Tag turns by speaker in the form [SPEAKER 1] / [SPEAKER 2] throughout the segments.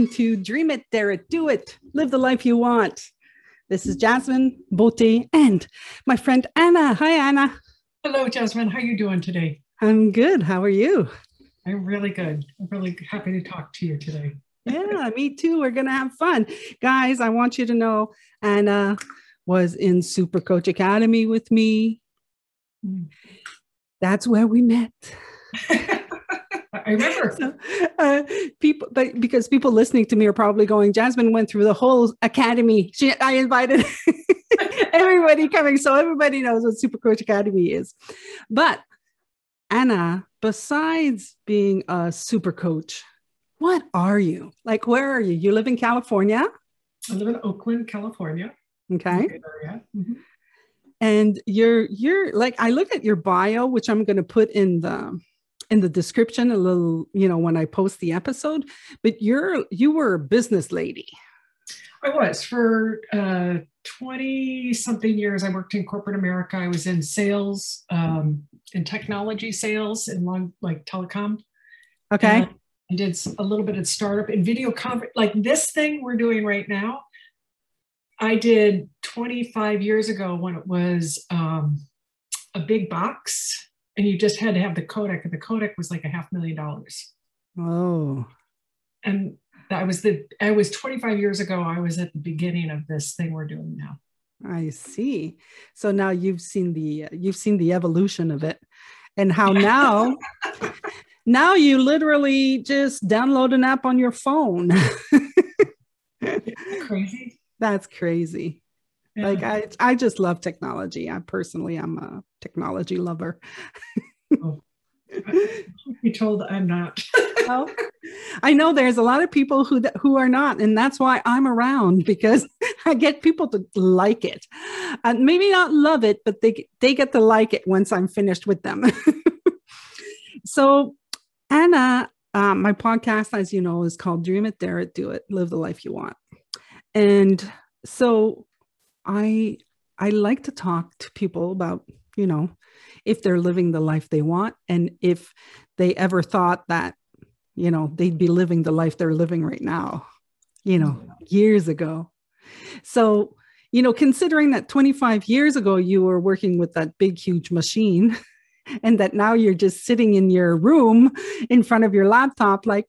[SPEAKER 1] welcome to Dream It, Dare It, Do It, Live the Life You Want. This is Jasmine Bote and my friend Anna. Hi, Anna.
[SPEAKER 2] Hello, Jasmine. How are you doing today?
[SPEAKER 1] I'm good. How are you?
[SPEAKER 2] I'm really good. I'm really happy to talk to you today.
[SPEAKER 1] yeah, me too. We're going to have fun. Guys, I want you to know Anna was in Super Coach Academy with me. Mm. That's where we met.
[SPEAKER 2] I remember. So,
[SPEAKER 1] uh, people, but because people listening to me are probably going, Jasmine went through the whole academy. She, I invited everybody coming, so everybody knows what Super Coach Academy is. But Anna, besides being a super coach, what are you? Like, where are you? You live in California?
[SPEAKER 2] I live in Oakland, California.
[SPEAKER 1] Okay. Mm-hmm. And you're you're like I look at your bio, which I'm going to put in the in the description a little, you know, when I post the episode. But you're you were a business lady.
[SPEAKER 2] I was for uh, 20 something years. I worked in corporate America. I was in sales, um, in technology sales, in long like telecom.
[SPEAKER 1] Okay.
[SPEAKER 2] I did a little bit of startup and video conference, like this thing we're doing right now. I did 25 years ago when it was um, a big box and you just had to have the codec and the codec was like a half million dollars.
[SPEAKER 1] Oh
[SPEAKER 2] and i was the i was 25 years ago i was at the beginning of this thing we're doing now.
[SPEAKER 1] I see. So now you've seen the you've seen the evolution of it. And how now now you literally just download an app on your phone.
[SPEAKER 2] Crazy.
[SPEAKER 1] That's crazy yeah. Like I, I just love technology. I personally, I'm a technology lover.
[SPEAKER 2] oh. Be told I'm not.
[SPEAKER 1] well, I know there's a lot of people who who are not, and that's why I'm around because I get people to like it, and maybe not love it, but they they get to like it once I'm finished with them. so, Anna, um, my podcast, as you know, is called Dream It, Dare It, Do It, Live the Life You Want, and so I I like to talk to people about, you know, if they're living the life they want and if they ever thought that, you know, they'd be living the life they're living right now, you know, mm-hmm. years ago. So, you know, considering that 25 years ago you were working with that big huge machine and that now you're just sitting in your room in front of your laptop like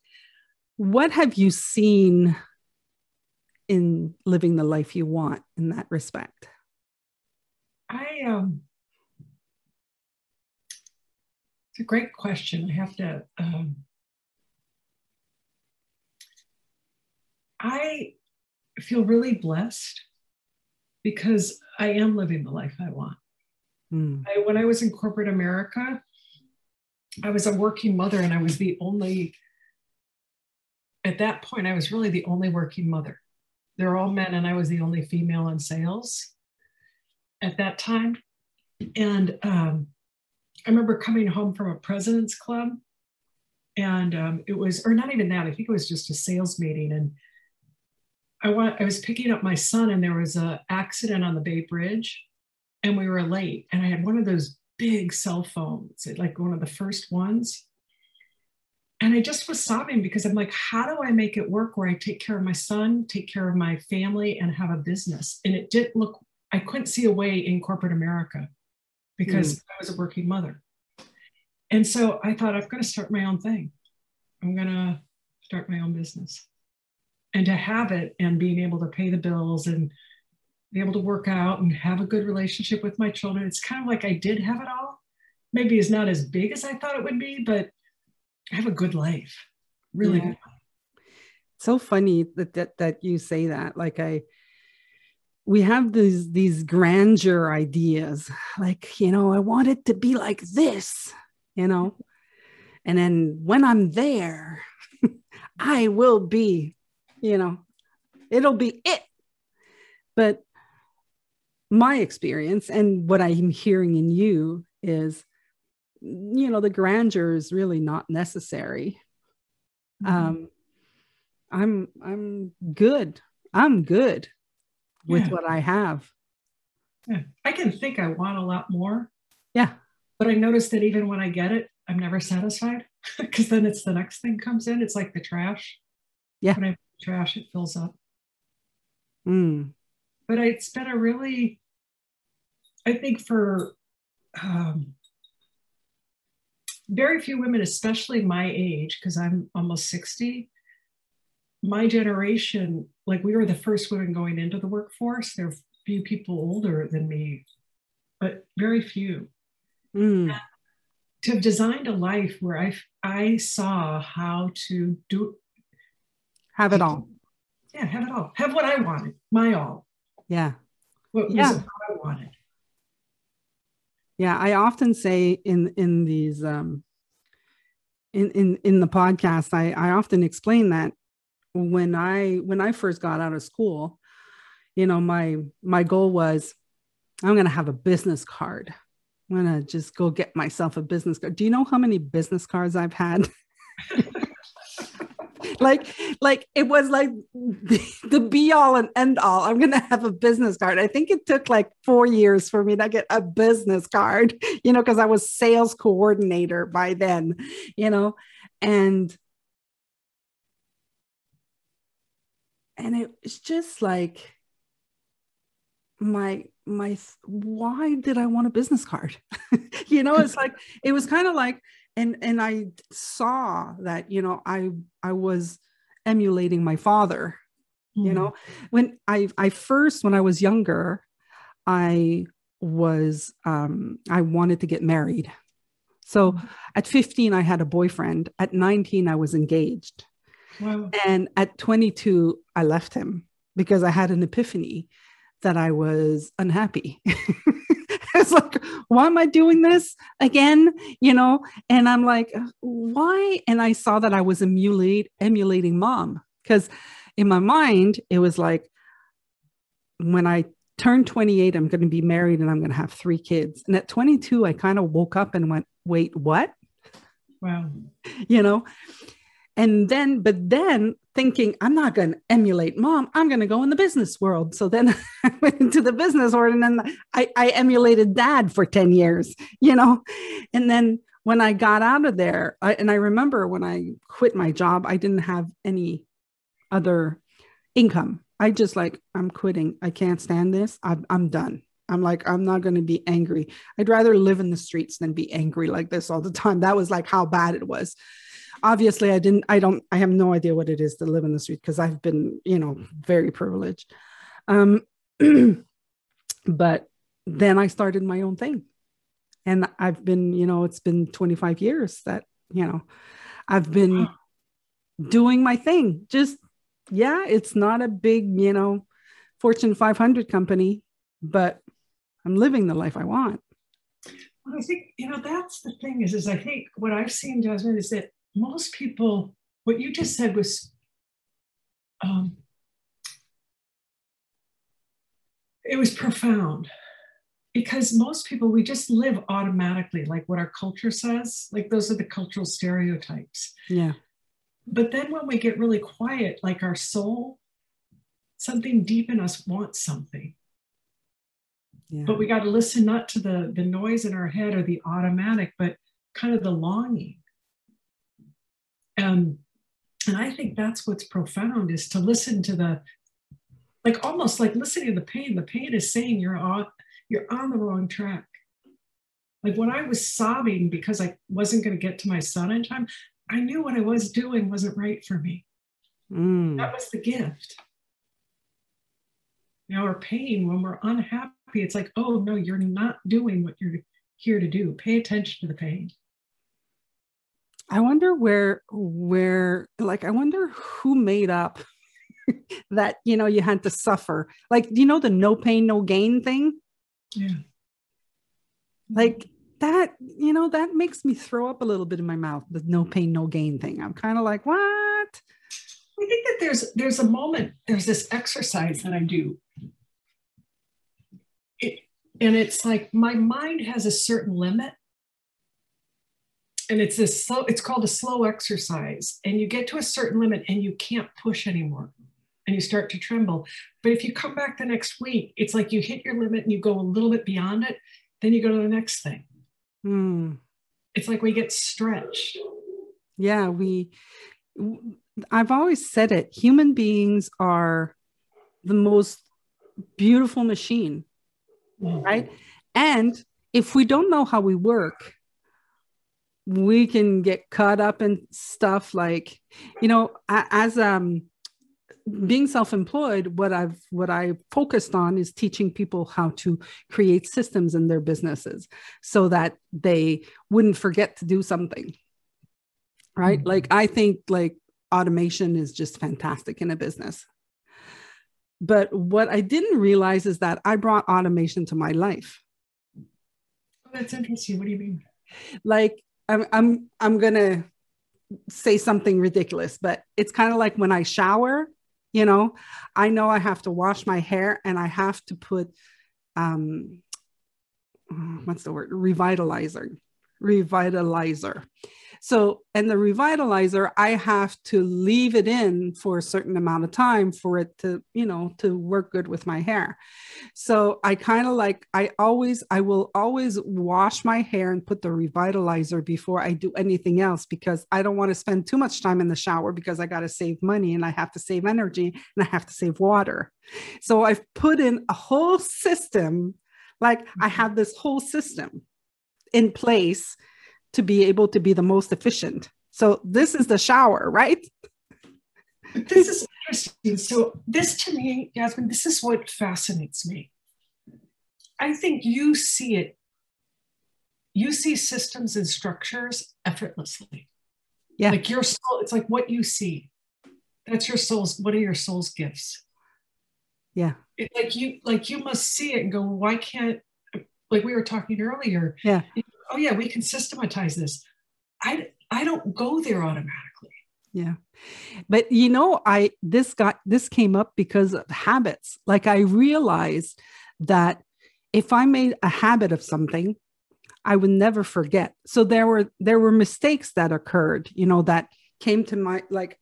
[SPEAKER 1] what have you seen in living the life you want in that respect?
[SPEAKER 2] I um it's a great question. I have to um I feel really blessed because I am living the life I want. Mm. I, when I was in corporate America, I was a working mother and I was the only, at that point, I was really the only working mother. They're all men, and I was the only female in sales at that time. And um, I remember coming home from a president's club, and um, it was, or not even that, I think it was just a sales meeting. And I, want, I was picking up my son, and there was an accident on the Bay Bridge, and we were late. And I had one of those big cell phones, like one of the first ones and I just was sobbing because I'm like, how do I make it work where I take care of my son, take care of my family, and have a business? And it didn't look, I couldn't see a way in corporate America because mm. I was a working mother. And so I thought, I'm going to start my own thing. I'm going to start my own business. And to have it and being able to pay the bills and be able to work out and have a good relationship with my children, it's kind of like I did have it all. Maybe it's not as big as I thought it would be, but I have a good life, really yeah. good life.
[SPEAKER 1] So funny that, that that you say that. Like I, we have these these grandeur ideas, like you know, I want it to be like this, you know, and then when I'm there, I will be, you know, it'll be it. But my experience and what I'm hearing in you is you know the grandeur is really not necessary. Mm-hmm. um i'm i'm good. I'm good with what i have.
[SPEAKER 2] Yeah. i can think i want a lot more.
[SPEAKER 1] Yeah.
[SPEAKER 2] But i notice that even when i get it i'm never satisfied because then it's the next thing comes in. It's like the trash.
[SPEAKER 1] Yeah.
[SPEAKER 2] When i trash, it fills up.
[SPEAKER 1] Mm.
[SPEAKER 2] But it's been a really, I think for um, very few women, especially my age, because I'm almost 60, my generation, like we were the first women going into the workforce. There are few people older than me, but very few.
[SPEAKER 1] Mm.
[SPEAKER 2] To have designed a life where I I saw how to do
[SPEAKER 1] have it all.
[SPEAKER 2] Yeah, have it all. Have what I wanted, my all.
[SPEAKER 1] Yeah.
[SPEAKER 2] What yeah. I wanted.
[SPEAKER 1] Yeah, I often say in in these um in in in the podcast, I I often explain that when I when I first got out of school, you know, my my goal was I'm going to have a business card. I'm going to just go get myself a business card. Do you know how many business cards I've had? like like it was like the, be all and end all i'm gonna have a business card. I think it took like four years for me to get a business card you know because i was sales coordinator by then you know? And and it was just like my my why did i want a business card? You know it's like it was kind of like and and i saw that you know i i was emulating my father mm. you know when i i first when i was younger i was um i wanted to get married so mm. at 15 i had a boyfriend at 19 i was engaged wow. and at 22 i left him because i had an epiphany that i was unhappy it's like, why am I doing this again? You know, and I'm like, why? And I saw that I was emulate, emulating mom because in my mind, it was like, when I turn 28, I'm going to be married and I'm going to have three kids. And at 22, I kind of woke up and went, wait, what?
[SPEAKER 2] Wow.
[SPEAKER 1] You know, and then, but then thinking, I'm not going to emulate mom, I'm going to go in the business world. So then I went into the business world and then I, I emulated dad for 10 years, you know? And then when I got out of there, I, and I remember when I quit my job, I didn't have any other income. I just like, I'm quitting. I can't stand this. I'm, I'm done. I'm like, I'm not going to be angry. I'd rather live in the streets than be angry like this all the time. That was like how bad it was. Obviously i didn't i don't i have no idea what it is to live in the street because i've been you know very privileged. Um but then i started my own thing. And i've been you know it's been 25 years that you know i've been doing my thing. Just yeah it's not a big you know fortune 500 company but i'm living the life i want
[SPEAKER 2] well, I think you know that's the thing is is I think what I've seen, Jasmine, is that most people, what you just said was, um, it was profound because most people, we just live automatically, like what our culture says, like those are the cultural stereotypes.
[SPEAKER 1] Yeah.
[SPEAKER 2] But then when we get really quiet, like our soul, something deep in us wants something. Yeah. But we got to listen not to the the noise in our head or the automatic, but kind of the longing. Um, and I think that's what's profound is to listen to the, like almost like listening to the pain. The pain is saying you're on, you're on the wrong track. Like when I was sobbing because I wasn't going to get to my son in time, I knew what I was doing wasn't right for me.
[SPEAKER 1] Mm.
[SPEAKER 2] That was the gift. You know, our pain when we're unhappy, it's like, oh no, you're not doing what you're here to do. Pay attention to the pain.
[SPEAKER 1] I wonder where where like I wonder who made up that you know you had to suffer. Like you know the no pain no gain thing?
[SPEAKER 2] Yeah.
[SPEAKER 1] Like that, you know, that makes me throw up a little bit in my mouth, the no pain no gain thing. I'm kind of like, what?
[SPEAKER 2] I think that there's there's a moment, there's this exercise that I do. It, and it's like my mind has a certain limit. And it's this slow it's called a slow exercise. And you get to a certain limit and you can't push anymore. And you start to tremble. But if you come back the next week it's like you hit your limit and you go a little bit beyond it then you go to the next thing.
[SPEAKER 1] Mm.
[SPEAKER 2] it's like we get stretched.
[SPEAKER 1] Yeah we I've always said it human beings are the most beautiful machine, mm-hmm. right? And if we don't know how we work, we can get caught up in stuff like, you know, as um being self-employed what i've what i focused on is teaching people how to create systems in their businesses so that they wouldn't forget to do something right mm-hmm. like i think like automation is just fantastic in a business. But what i didn't realize is that i brought automation to my life.
[SPEAKER 2] Oh, that's interesting. What do you mean?
[SPEAKER 1] Like i'm i'm i'm gonna say something ridiculous but it's kind of like when i shower you know i know i have to wash my hair and i have to put um what's the word? Revitalizer revitalizer so, and the revitalizer, I have to leave it in for a certain amount of time for it to, you know, to work good with my hair. So I kind of like, I always, I will always wash my hair and put the revitalizer before I do anything else because I don't want to spend too much time in the shower because I got to save money and I have to save energy and I have to save water. So I've put in a whole system, like I mm-hmm. have this whole system in place to be able to be the most efficient. So this is the shower, right?
[SPEAKER 2] This is interesting. So this to me, Yasmin, this is what fascinates me. I think you see it, you see systems and structures effortlessly. Yeah. Like your soul, it's like what you see. That's your soul's, what are your soul's gifts?
[SPEAKER 1] Yeah.
[SPEAKER 2] It, like you, like you must see it and go, why can't, like we were talking earlier.
[SPEAKER 1] Yeah
[SPEAKER 2] oh yeah, we can systematize this. I I don't go there automatically.
[SPEAKER 1] Yeah. But you know, I this got this came up because of habits. Like I realized that if I made a habit of something, I would never forget. So there were there were mistakes that occurred, you know, that came to my like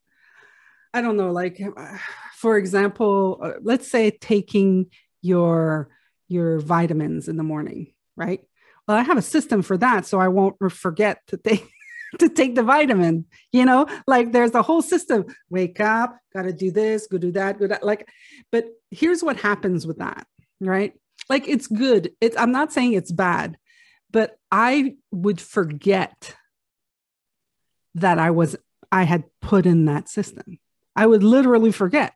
[SPEAKER 1] I don't know, like for example, uh, let's say taking your your vitamins in the morning, right? Well, I have a system for that, so I won't forget to take to take the vitamin. You know, like there's a whole system. Wake up, got to do this, go do that, go that. Like, but here's what happens with that, right? Like it's good. It's I'm not saying it's bad, but I would forget that I was I had put in that system. I would literally forget.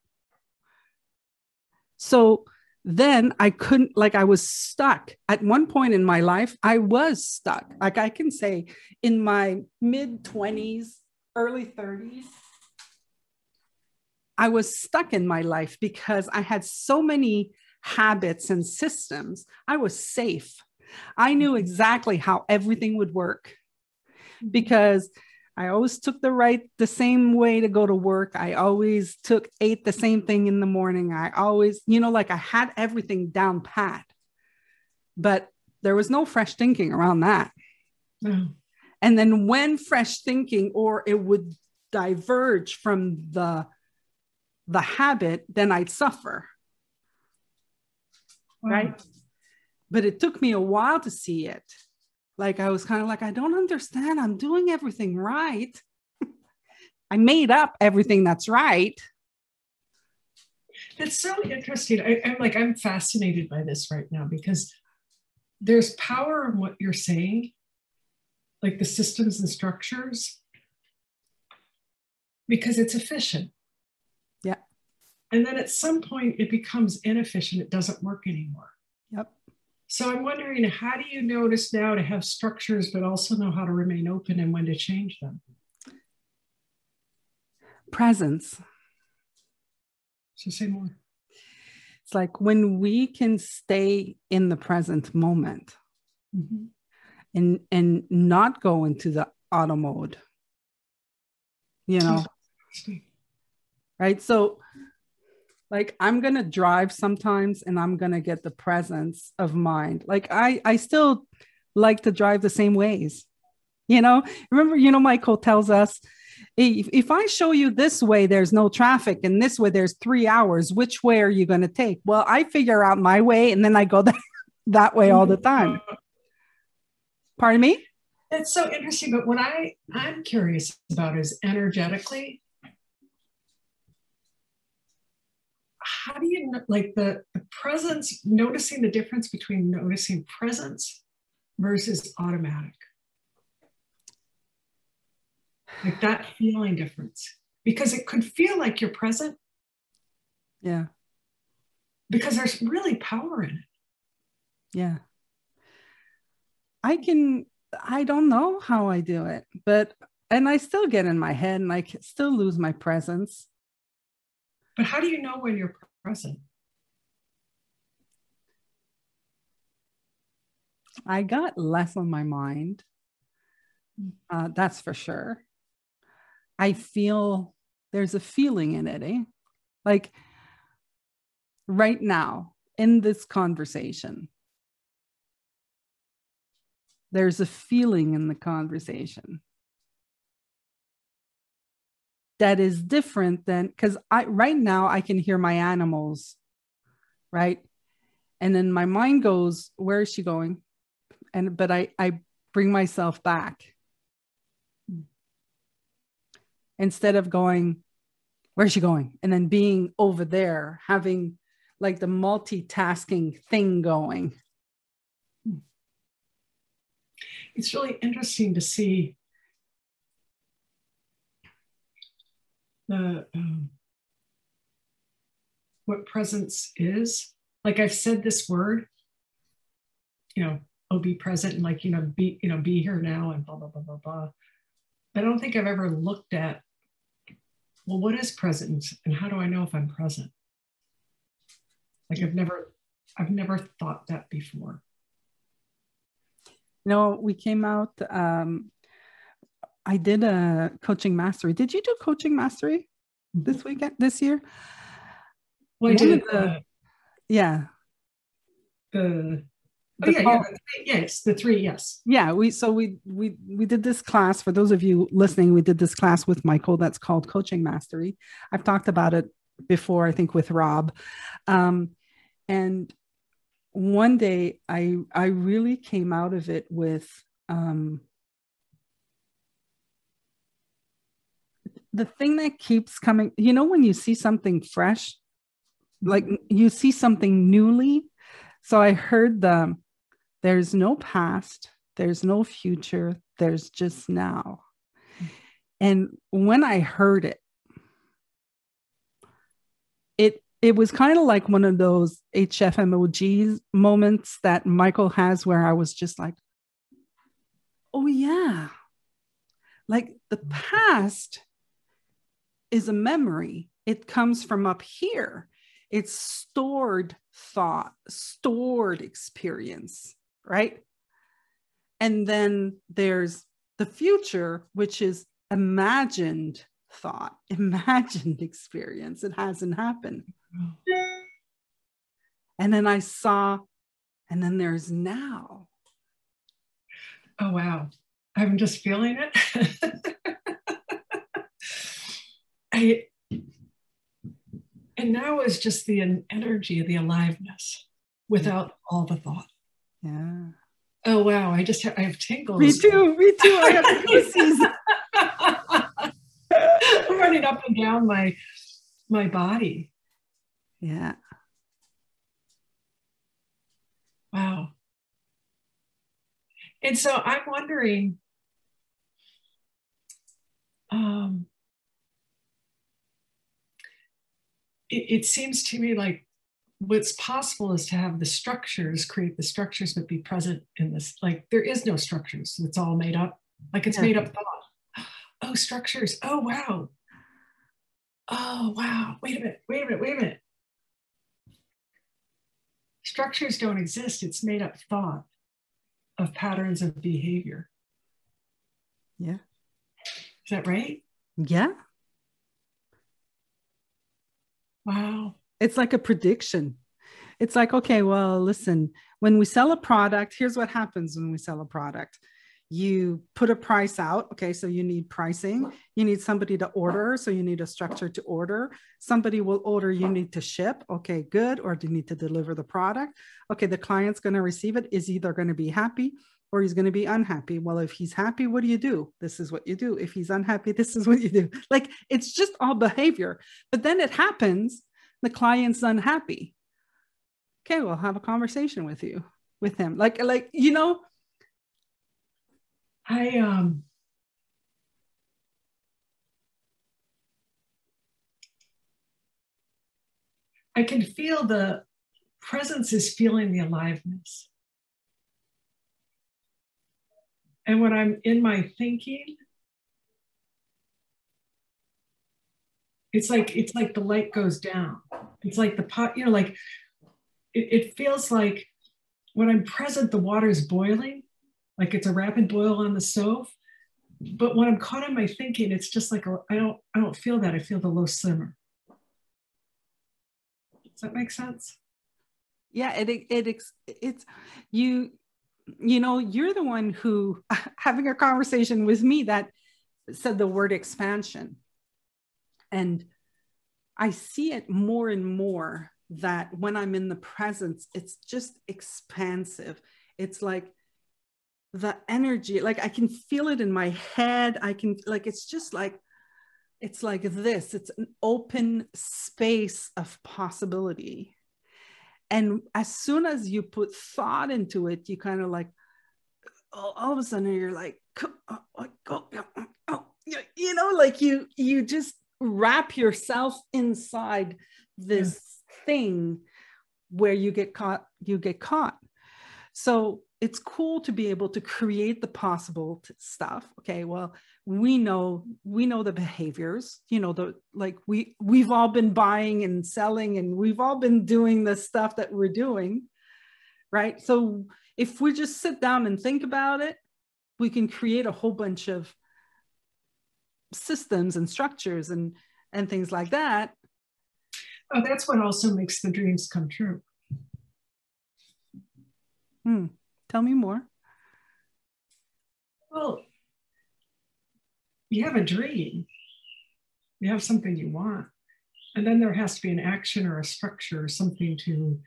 [SPEAKER 1] So then I couldn't, like, I was stuck. At one point in my life, I was stuck. Like, I can say in my mid 20s, early 30s, I was stuck in my life because I had so many habits and systems. I was safe. I knew mm-hmm. exactly how everything would work mm-hmm. because I always took the right, the same way to go to work. I always took, ate the same thing in the morning. I always, you know, like I had everything down pat, but there was no fresh thinking around that. Mm. And then when fresh thinking or it would diverge from the the habit, then I'd suffer. Wow. Right. But it took me a while to see it like I was kind of like, I don't understand. I'm doing everything right. I made up everything that's right.
[SPEAKER 2] It's so interesting. I, I'm like, I'm fascinated by this right now because there's power in what you're saying, like the systems and structures, because it's efficient.
[SPEAKER 1] Yeah.
[SPEAKER 2] And then at some point it becomes inefficient. It doesn't work anymore.
[SPEAKER 1] Yep.
[SPEAKER 2] So I'm wondering, how do you notice now to have structures, but also know how to remain open and when to change them?
[SPEAKER 1] Presence.
[SPEAKER 2] So say more.
[SPEAKER 1] It's like when we can stay in the present moment mm-hmm. and and not go into the auto mode. You know. Right. So like i'm going to drive sometimes and i'm going to get the presence of mind. Like i i still like to drive the same ways you know? Remember you know michael tells us if, if i show you this way there's no traffic and this way there's three hours which way are you going to take? Well i figure out my way and then i go that, that way all the time. Pardon me?
[SPEAKER 2] It's so interesting but what i i'm curious about is energetically how do you like the, the presence, noticing the difference between noticing presence versus automatic? Like that feeling difference. Because it could feel like you're present.
[SPEAKER 1] Yeah.
[SPEAKER 2] Because there's really power in it.
[SPEAKER 1] Yeah. I can, I don't know how I do it, but, and I still get in my head and I still lose my presence.
[SPEAKER 2] But how do you know when you're present?
[SPEAKER 1] I got less on my mind. Uh, that's for sure. I feel there's a feeling in it, eh? Like right now in this conversation, there's a feeling in the conversation that is different than because I right now I can hear my animals, right? And then my mind goes, where is she going? And but I I bring myself back. Instead of going, where's she going? And then being over there, having like the multitasking thing going.
[SPEAKER 2] It's really interesting to see the um, what presence is. Like I've said this word, you know, oh, be present and like, you know, be, you know, be here now and blah, blah, blah, blah, blah. I don't think I've ever looked at, well, what is presence and how do I know if I'm present? Like I've never, I've never thought that before.
[SPEAKER 1] No, we came out um, I did a coaching mastery. Did you do coaching mastery this mm-hmm. weekend, this year?
[SPEAKER 2] Well, I did. The, uh,
[SPEAKER 1] yeah.
[SPEAKER 2] The, oh, yeah, yeah, yes, the three, yes.
[SPEAKER 1] Yeah, we so we we we did this class for those of you listening. We did this class with Michael that's called Coaching Mastery. I've talked about it before, I think, with Rob, um, and one day I I really came out of it with um, the thing that keeps coming, you know, when you see something fresh, like you see something newly. So I heard the there's no past, there's no future, there's just now. And when I heard it, it it was kind of like one of those HFMOG moments that Michael has where I was just like, oh yeah. Like the mm. past is a memory. It comes from up here. It's stored thought, stored experience, right? And then there's the future, which is imagined thought, imagined experience. It hasn't happened. And then I saw, and then there's now.
[SPEAKER 2] Oh, wow. I'm just feeling it. I and now is just the energy, the aliveness without all the thought.
[SPEAKER 1] Yeah.
[SPEAKER 2] Oh wow! I just have, I have tingles.
[SPEAKER 1] Me too. Me too. I have.
[SPEAKER 2] I'm running up and down my my body.
[SPEAKER 1] Yeah.
[SPEAKER 2] Wow. And so I'm wondering, um, it, it seems to me like what's possible is to have the structures create the structures but be present in this like there is no structures. It's all made up. Like it's yeah. made up thought. Oh structures. Oh wow. Oh wow. Wait a minute. Wait a minute. Wait a minute. Structures don't exist. It's made up thought of patterns of behavior.
[SPEAKER 1] Yeah.
[SPEAKER 2] Is that right?
[SPEAKER 1] Yeah
[SPEAKER 2] Wow.
[SPEAKER 1] It's like a prediction. It's like, okay, well, listen, when we sell a product, here's what happens when we sell a product. You put a price out. Okay, so you need pricing. You need somebody to order. So you need a structure to order. Somebody will order, you need to ship. Okay, good. Or do you need to deliver the product? Okay, the client's going to receive it, is either going to be happy or he's going to be unhappy. Well, if he's happy, what do you do? This is what you do. If he's unhappy, this is what you do. Like it's just all behavior. But then it happens the client's unhappy. Okay, we'll have a conversation with you, with him. Like, like, you know,
[SPEAKER 2] I um I can feel the presence is feeling the aliveness. And when I'm in my thinking, it's like it's like the light goes down. It's like the pot, you know, like it, it feels like when I'm present, the water is boiling, like it's a rapid boil on the stove. But when I'm caught in my thinking, it's just like I don't I don't feel that. I feel the low simmer. Does that make sense?
[SPEAKER 1] Yeah, it, it it's you you know you're the one who having a conversation with me that said the word expansion. And i see it more and more that when i'm in the presence it's just expansive. It's like the energy like i can feel it in my head. I can like it's just like it's like this. It's an open space of possibility and as soon as you put thought into it you kind of like all, all of a sudden you're like oh, oh, oh, oh, you know like you you just wrap yourself inside this yeah. thing where you get caught you get caught so it's cool to be able to create the possible stuff okay? Well we know we know the behaviors you know the like we we've all been buying and selling and we've all been doing the stuff that we're doing right? So if we just sit down and think about it we can create a whole bunch of systems and structures and and things like that.
[SPEAKER 2] Oh that's what also makes the dreams come true.
[SPEAKER 1] Hmm Tell me more.
[SPEAKER 2] Well, you have a dream, you have something you want, and then there has to be an action or a structure or something to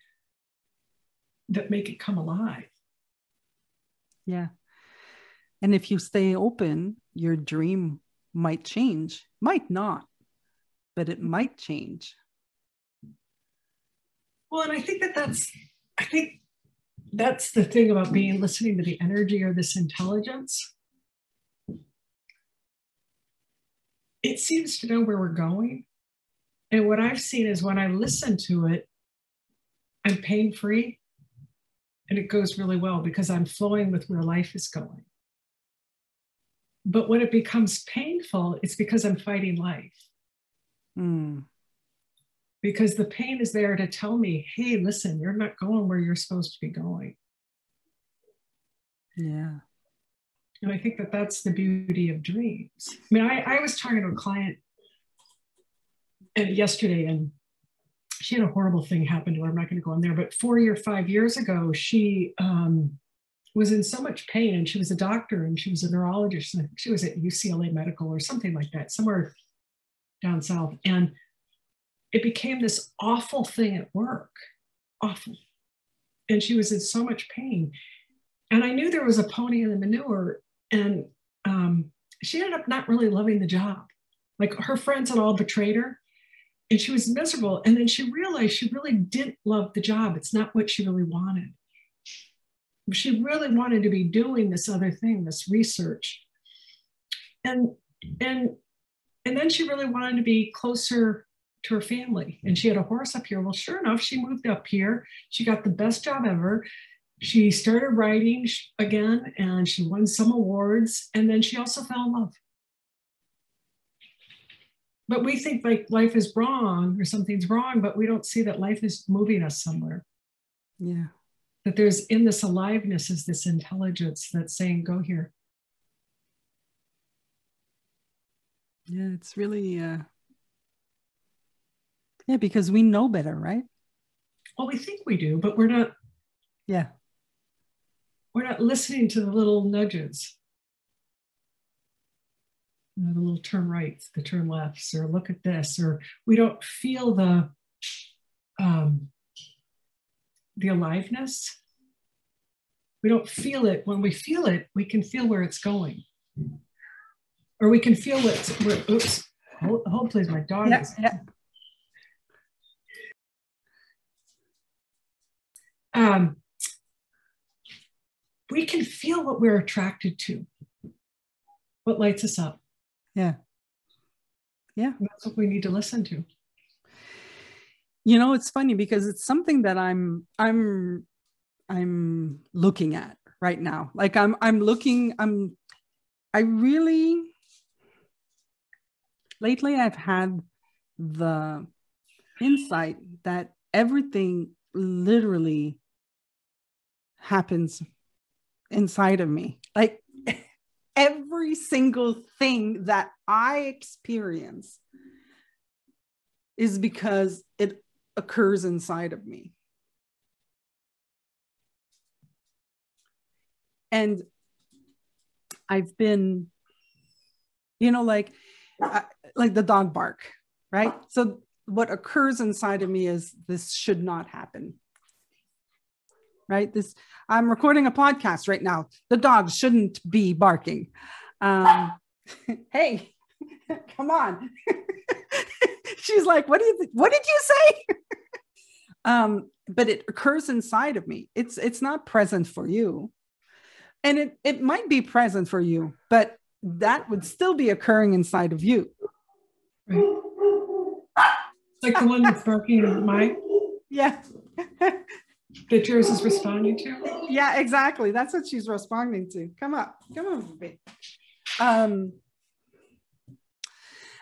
[SPEAKER 2] that make it come alive.
[SPEAKER 1] Yeah. And if you stay open, your dream might change, might not, but it might change.
[SPEAKER 2] Well, and I think that that's, I think that's the thing about being listening to the energy or this intelligence. It seems to know where we're going. And what I've seen is when I listen to it, I'm pain free and it goes really well because I'm flowing with where life is going. But when it becomes painful, it's because I'm fighting life. Mm because the pain is there to tell me, hey, listen, you're not going where you're supposed to be going.
[SPEAKER 1] Yeah.
[SPEAKER 2] And I think that that's the beauty of dreams. I mean, I, I was talking to a client and yesterday, and she had a horrible thing happen to her. I'm not going to go in there, but four or five years ago, she um, was in so much pain, and she was a doctor and she was a neurologist. And she was at UCLA Medical or something like that, somewhere down south. And it became this awful thing at work, awful. And she was in so much pain. And I knew there was a pony in the manure, and um, she ended up not really loving the job. Like her friends had all betrayed her, and she was miserable. And then she realized she really didn't love the job. It's not what she really wanted. She really wanted to be doing this other thing, this research. And and and then she really wanted to be closer to her family. And she had a horse up here. Well, sure enough, she moved up here. She got the best job ever. She started writing again and she won some awards. And then she also fell in love. But we think like life is wrong or something's wrong, but we don't see that life is moving us somewhere.
[SPEAKER 1] Yeah.
[SPEAKER 2] That there's in this aliveness is this intelligence that's saying, go here.
[SPEAKER 1] Yeah, it's really uh yeah, because we know better, right?
[SPEAKER 2] Well, we think we do, but we're not.
[SPEAKER 1] Yeah.
[SPEAKER 2] We're not listening to the little nudges. You know, the little turn rights, the turn lefts, or look at this, or we don't feel the um, the aliveness. We don't feel it. When we feel it, we can feel where it's going, or we can feel what's. Where, oops. Hold, hold please. My dog
[SPEAKER 1] yeah. Yeah.
[SPEAKER 2] Um, we can feel what we're attracted to, what lights us up.
[SPEAKER 1] Yeah. Yeah.
[SPEAKER 2] And that's what we need to listen to.
[SPEAKER 1] You know, it's funny because it's something that I'm I'm I'm looking at right now. Like I'm I'm looking I'm I really lately I've had the insight that everything literally happens inside of me. Like every single thing that I experience is because it occurs inside of me. And I've been, you know, like, like the dog bark, right? So what occurs inside of me is this should not happen right? This i'm recording a podcast right now. The dog shouldn't be barking. Um hey come on. She's like what do did what did you say? Um but it occurs inside of me. It's it's not present for you. And it it might be present for you but that would still be occurring inside of you.
[SPEAKER 2] Right. like the one that's barking at my
[SPEAKER 1] yeah
[SPEAKER 2] that yours is responding to?
[SPEAKER 1] Yeah, exactly. That's what she's responding to. Come up. Come on, baby. Um,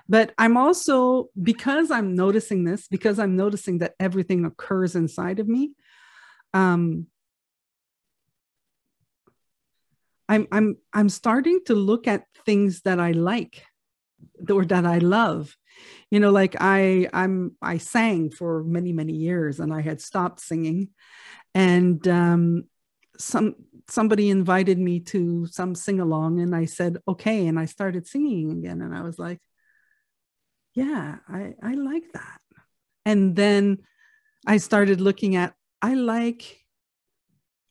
[SPEAKER 1] but I'm also, because I'm noticing this, because I'm noticing that everything occurs inside of me, um, I'm I'm I'm starting to look at things that I like or that I love you know like i i'm i sang for many many years and i had stopped singing. And um some somebody invited me to some sing along and i said okay and i started singing again and i was like yeah i i like that. And then i started looking at i like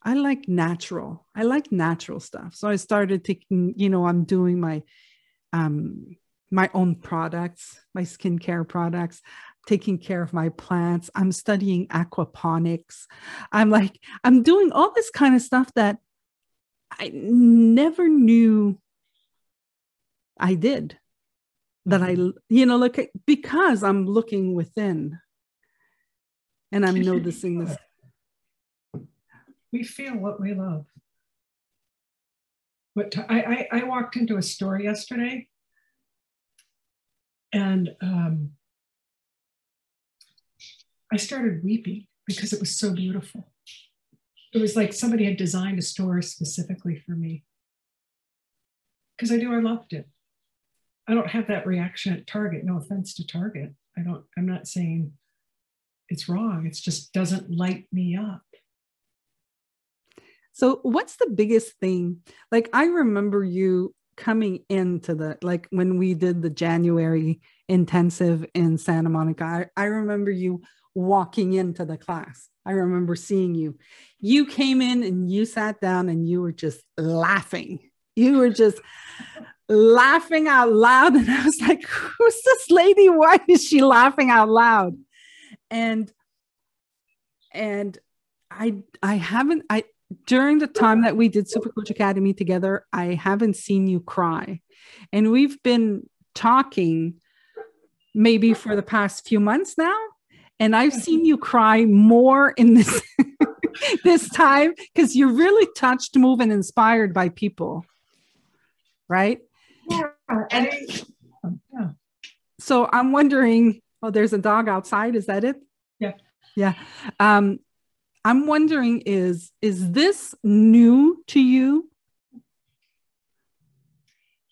[SPEAKER 1] i like natural i like natural stuff. So i started taking you know i'm doing my um my own products, my skincare products, taking care of my plants. I'm studying aquaponics. I'm like, I'm doing all this kind of stuff that I never knew I did. That I, mm-hmm. you know, look at because I'm looking within and I'm noticing this.
[SPEAKER 2] We feel what we love. But I, I, I walked into a store yesterday and um, I started weeping because it was so beautiful. It was like somebody had designed a store specifically for me. Because I do, I loved it. I don't have that reaction at Target. No offense to Target. I don't, I'm not saying it's wrong. It just doesn't light me up.
[SPEAKER 1] So, what's the biggest thing? Like, I remember you coming into the like when we did the January intensive in Santa Monica, I, I remember you walking into the class. I remember seeing you. You came in and you sat down and you were just laughing. You were just laughing out loud. And I was like, who's this lady? Why is she laughing out loud? And and I I haven't I during the time that we did Super Coach Academy together, I haven't seen you cry. And we've been talking maybe for the past few months now. And I've seen you cry more in this this time because you're really touched, moved, and inspired by people. Right?
[SPEAKER 2] Yeah. And
[SPEAKER 1] yeah. so I'm wondering, oh, there's a dog outside. Is that it?
[SPEAKER 2] Yeah.
[SPEAKER 1] Yeah. Um, I'm wondering is is this new to you?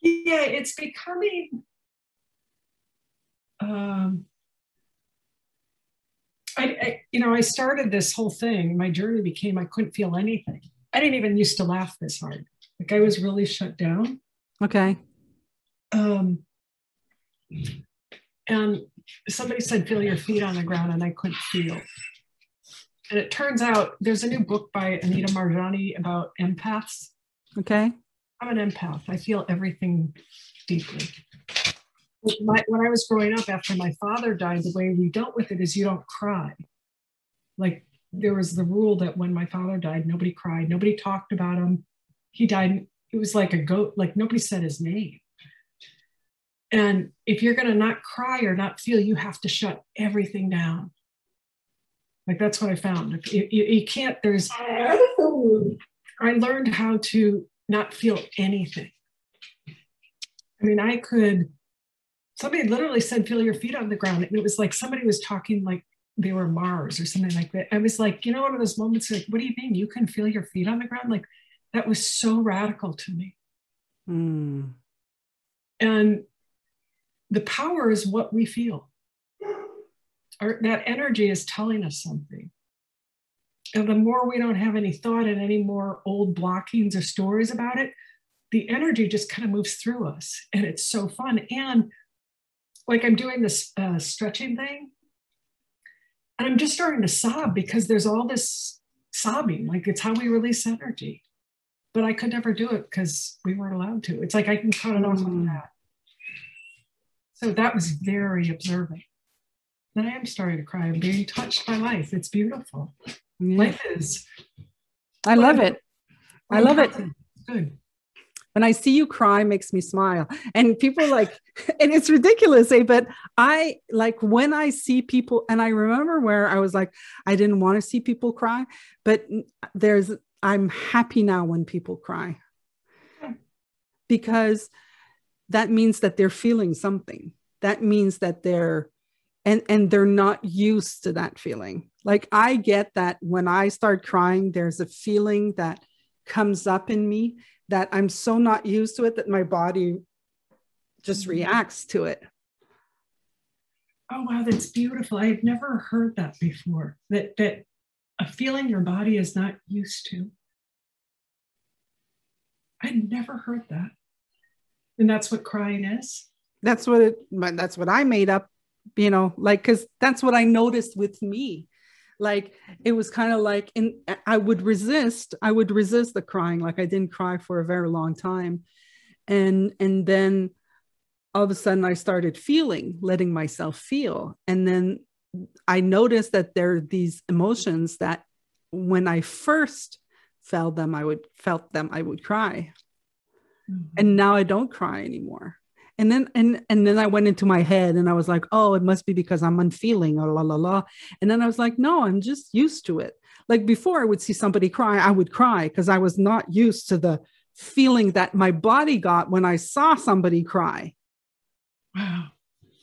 [SPEAKER 2] Yeah, it's becoming um I, I, you know, I started this whole thing. My journey became I couldn't feel anything. I didn't even used to laugh this hard. Like I was really shut down.
[SPEAKER 1] Okay.
[SPEAKER 2] Um, and somebody said, feel your feet on the ground, and I couldn't feel. And it turns out there's a new book by Anita Moorjani about empaths.
[SPEAKER 1] Okay.
[SPEAKER 2] I'm an empath. I feel everything deeply. My, when I was growing up, after my father died, the way we dealt with it is you don't cry. Like there was the rule that when my father died, nobody cried, nobody talked about him. he died. It was like a goat, like nobody said his name. And if you're going to not cry or not feel, you have to shut everything down. Like that's what I found. You, you, you can't, there's, I learned how to not feel anything. I mean, I could, somebody literally said, feel your feet on the ground. And it was like somebody was talking like they were Mars or something like that. I was like, you know, one of those moments like, what do you mean? You can feel your feet on the ground? Like that was so radical to me. Mm. And the power is what we feel. Our, that energy is telling us something. And the more we don't have any thought and any more old blockings or stories about it, the energy just kind of moves through us. And it's so fun. And like I'm doing this uh, stretching thing, and I'm just starting to sob because there's all this sobbing. Like it's how we release energy. But I could never do it because we weren't allowed to. It's like I can cut it off like mm. that. So that was very observing. Then I am starting to cry. I'm being touched by life. It's beautiful. Yeah. Life is.
[SPEAKER 1] I love it. I love it. Good. When I see you cry, makes me smile. And people like, and it's ridiculous, eh? But I like when I see people, and I remember where I was like, I didn't want to see people cry, but there's, I'm happy now when people cry because that means that they're feeling something that means that they're and and they're not used to that feeling. Like i get that when i start crying there's a feeling that comes up in me that i'm so not used to it that my body just mm-hmm. reacts to it.
[SPEAKER 2] Oh wow that's beautiful. I've never heard that before that that a feeling your body is not used to. I never heard that. And that's what crying is.
[SPEAKER 1] That's what it, that's what I made up, you know, like, cause that's what I noticed with me. Like it was kind of like, and I would resist, I would resist the crying. Like I didn't cry for a very long time. And, and then all of a sudden I started feeling, letting myself feel. And then I noticed that there are these emotions that when I first felt them, I would felt them, I would cry mm-hmm. and now i don't cry anymore and then and and then i went into my head and i was like oh it must be because i'm unfeeling or la la la. And then i was like no i'm just used to it. Like before i would see somebody cry i would cry because i was not used to the feeling that my body got when i saw somebody cry. Wow.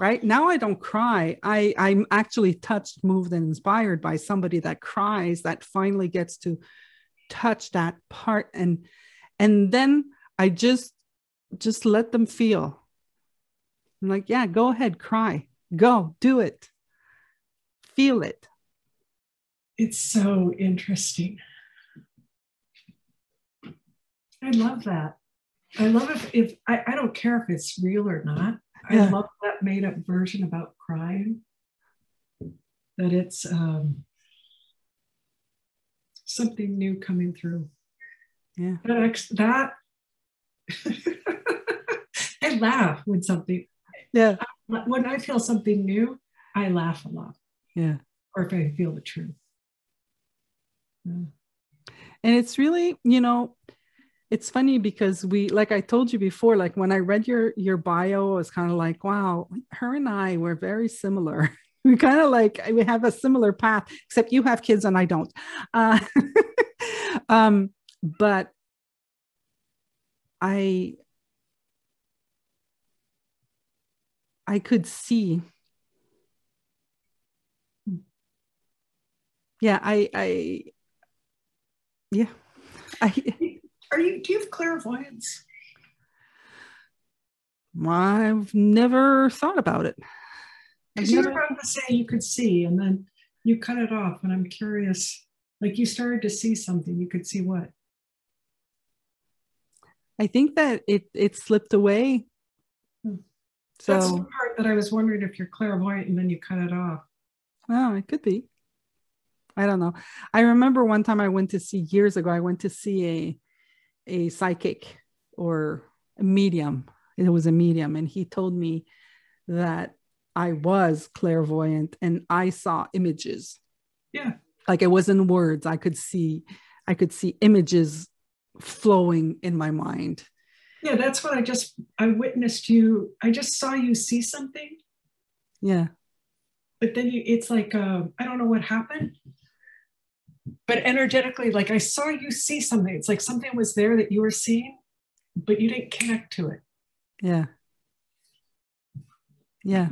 [SPEAKER 1] Right? Now i don't cry. I i'm actually touched moved and inspired by somebody that cries that finally gets to touch that part. And and then I just just let them feel. I'm like, yeah, go ahead, cry. Go, do it. Feel it.
[SPEAKER 2] It's so interesting. I love that. I love if, if I, I don't care if it's real or not. Yeah. I love that made up version about crying. That it's um, something new coming through.
[SPEAKER 1] Yeah.
[SPEAKER 2] That, that I laugh when something.
[SPEAKER 1] Yeah.
[SPEAKER 2] When I feel something new, I laugh a lot.
[SPEAKER 1] Yeah.
[SPEAKER 2] Or if I feel the truth.
[SPEAKER 1] Yeah. And it's really, you know, it's funny because we, like I told you before, like when I read your your bio, I was kind of like, wow, her and I were very similar. we kind of like we have a similar path, except you have kids and I don't. Uh, um, but I I could see. Yeah I I yeah. I
[SPEAKER 2] are you do you have clairvoyance?
[SPEAKER 1] I've never thought about it.
[SPEAKER 2] Because you were about to say you could see and then you cut it off and I'm curious like you started to see something you could see what?
[SPEAKER 1] I think that it it slipped away.
[SPEAKER 2] So that's the part that I was wondering if you're clairvoyant and then you cut it off.
[SPEAKER 1] Oh, it could be. I don't know. I remember one time I went to see years ago. I went to see a a psychic or a medium. It was a medium, and he told me that I was clairvoyant and I saw images.
[SPEAKER 2] Yeah.
[SPEAKER 1] Like it wasn't words. I could see, I could see images flowing in my mind.
[SPEAKER 2] Yeah, that's what I just I witnessed you. I just saw you see something.
[SPEAKER 1] Yeah.
[SPEAKER 2] But then you, it's like uh, I don't know what happened, but energetically, like I saw you see something. It's like something was there that you were seeing, but you didn't connect to it.
[SPEAKER 1] Yeah. Yeah.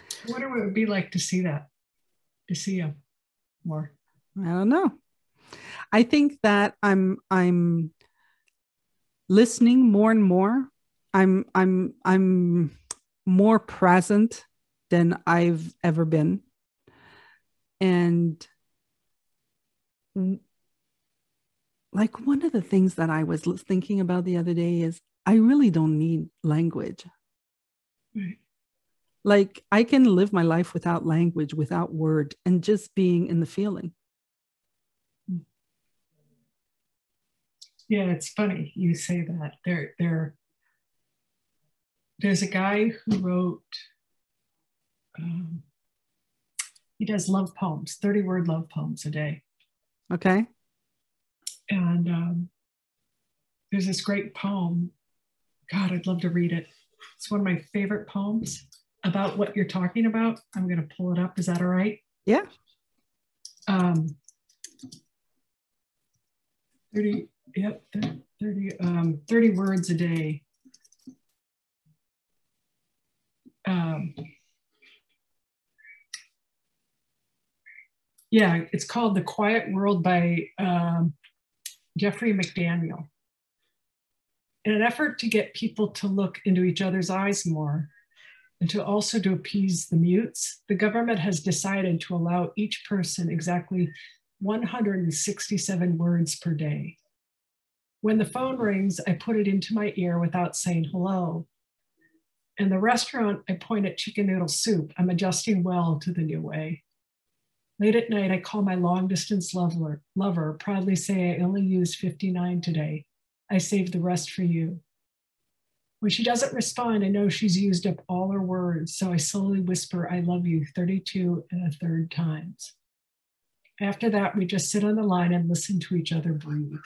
[SPEAKER 2] I wonder what it would be like to see that, to see you more.
[SPEAKER 1] I don't know. I think that I'm I'm listening more and more. I'm I'm I'm more present than I've ever been. And like one of the things that I was thinking about the other day is I really don't need language. Right. Like I can live my life without language, without word, and just being in the feeling.
[SPEAKER 2] Yeah, it's funny you say that. There, there, there's a guy who wrote. Um, he does love poems, thirty word love poems a day.
[SPEAKER 1] Okay.
[SPEAKER 2] And um, there's this great poem. God, I'd love to read it. It's one of my favorite poems about what you're talking about. I'm going to pull it up. Is that all right?
[SPEAKER 1] Yeah.
[SPEAKER 2] Um, 30, yep, 30, um, 30 words a day. Um, yeah, it's called The Quiet World by um, Jeffrey McDaniel. In an effort to get people to look into each other's eyes more, and to also to appease the mutes, the government has decided to allow each person exactly 167 words per day. When the phone rings, I put it into my ear without saying hello. In the restaurant, I point at chicken noodle soup. I'm adjusting well to the new way. Late at night, I call my long distance lover, lover, proudly say I only used 59 today. I saved the rest for you. When she doesn't respond, I know she's used up all her words, so I slowly whisper, I love you 32 and a third times. After that, we just sit on the line and listen to each other breathe.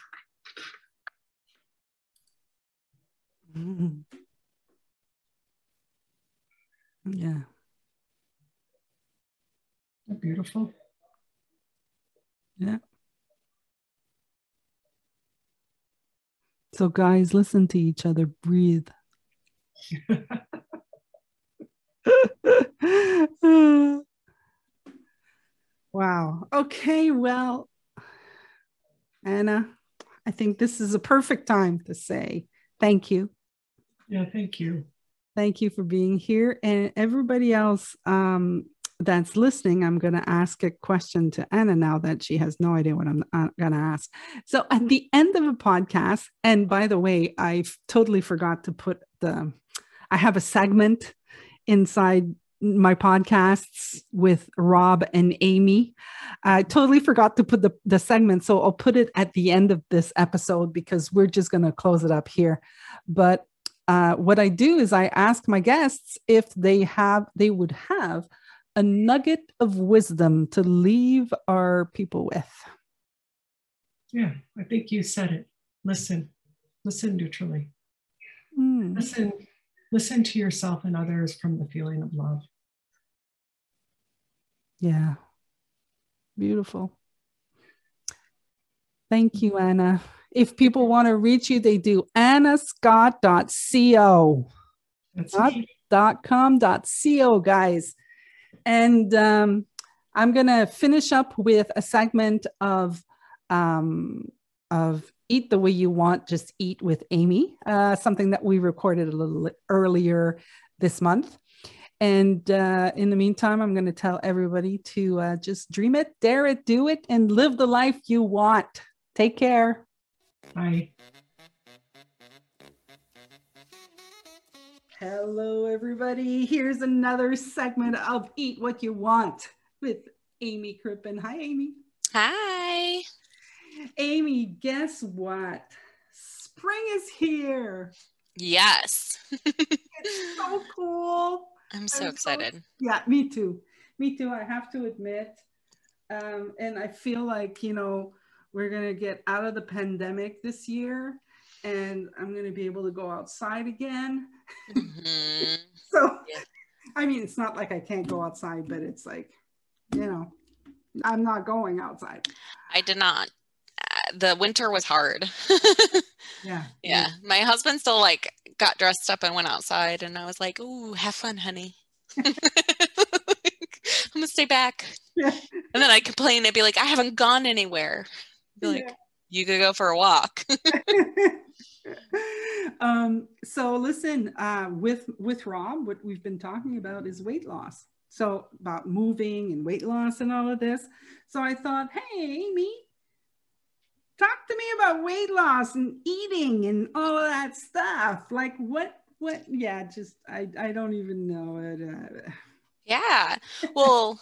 [SPEAKER 1] Mm-hmm. Yeah.
[SPEAKER 2] Beautiful.
[SPEAKER 1] Yeah. So, guys, listen to each other, breathe. wow. Okay. Well, Anna, I think this is a perfect time to say thank you.
[SPEAKER 2] Yeah, thank you.
[SPEAKER 1] Thank you for being here. And everybody else um, that's listening, I'm going to ask a question to Anna now that she has no idea what I'm uh, going to ask. So, at the end of a podcast, and by the way, I totally forgot to put the I have a segment inside my podcasts with Rob and Amy. I totally forgot to put the, the segment, so I'll put it at the end of this episode because we're just going to close it up here. But uh, what I do is I ask my guests if they have, they would have a nugget of wisdom to leave our people with.
[SPEAKER 2] Yeah, I think you said it. Listen, listen neutrally. Mm. Listen listen to yourself and others from the feeling of love.
[SPEAKER 1] Yeah. Beautiful. Thank you, Anna. If people want to reach you, they do annascott.co. That's dot com dot co guys and um, i'm gonna finish up with a segment of um, of Eat the Way You Want, Just Eat with Amy, uh, something that we recorded a little earlier this month. And uh, in the meantime, I'm going to tell everybody to uh, just dream it, dare it, do it, and live the life you want. Take care.
[SPEAKER 2] Bye.
[SPEAKER 1] Hello, everybody. Here's another segment of Eat What You Want with Amy Crippen. Hi, Amy.
[SPEAKER 3] Hi.
[SPEAKER 1] Amy, guess what? Spring is here.
[SPEAKER 3] Yes.
[SPEAKER 1] it's so cool.
[SPEAKER 3] I'm so I'm excited. So,
[SPEAKER 1] yeah, me too. Me too. I have to admit. Um, and I feel like, you know, we're going to get out of the pandemic this year and I'm going to be able to go outside again. Mm-hmm. so, yeah. I mean, it's not like I can't go outside, but it's like, you know, I'm not going outside.
[SPEAKER 3] I did not. Uh, the winter was hard.
[SPEAKER 1] yeah.
[SPEAKER 3] Yeah. My husband still like got dressed up and went outside, and I was like, "Ooh, have fun, honey." I'm gonna stay back. Yeah. And then I complain. I'd be like, "I haven't gone anywhere." Like, yeah. "You could go for a walk."
[SPEAKER 1] um, so listen, uh, with with Rob, what we've been talking about is weight loss. So about moving and weight loss and all of this. So I thought, hey, Amy, talk to me about weight loss and eating and all of that stuff. Like what? What? Yeah, just I I don't even know it. Uh,
[SPEAKER 3] yeah. Well.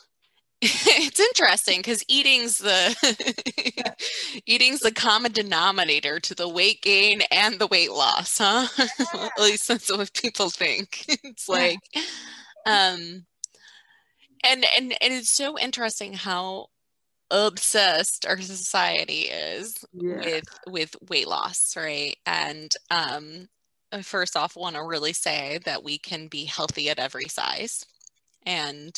[SPEAKER 3] It's interesting because eating's the eating's the common denominator to the weight gain and the weight loss huh? Yeah. at least that's what people think. It's like um and and and it's so interesting how obsessed our society is yeah. with with weight loss right? And um first off want to really say that we can be healthy at every size. And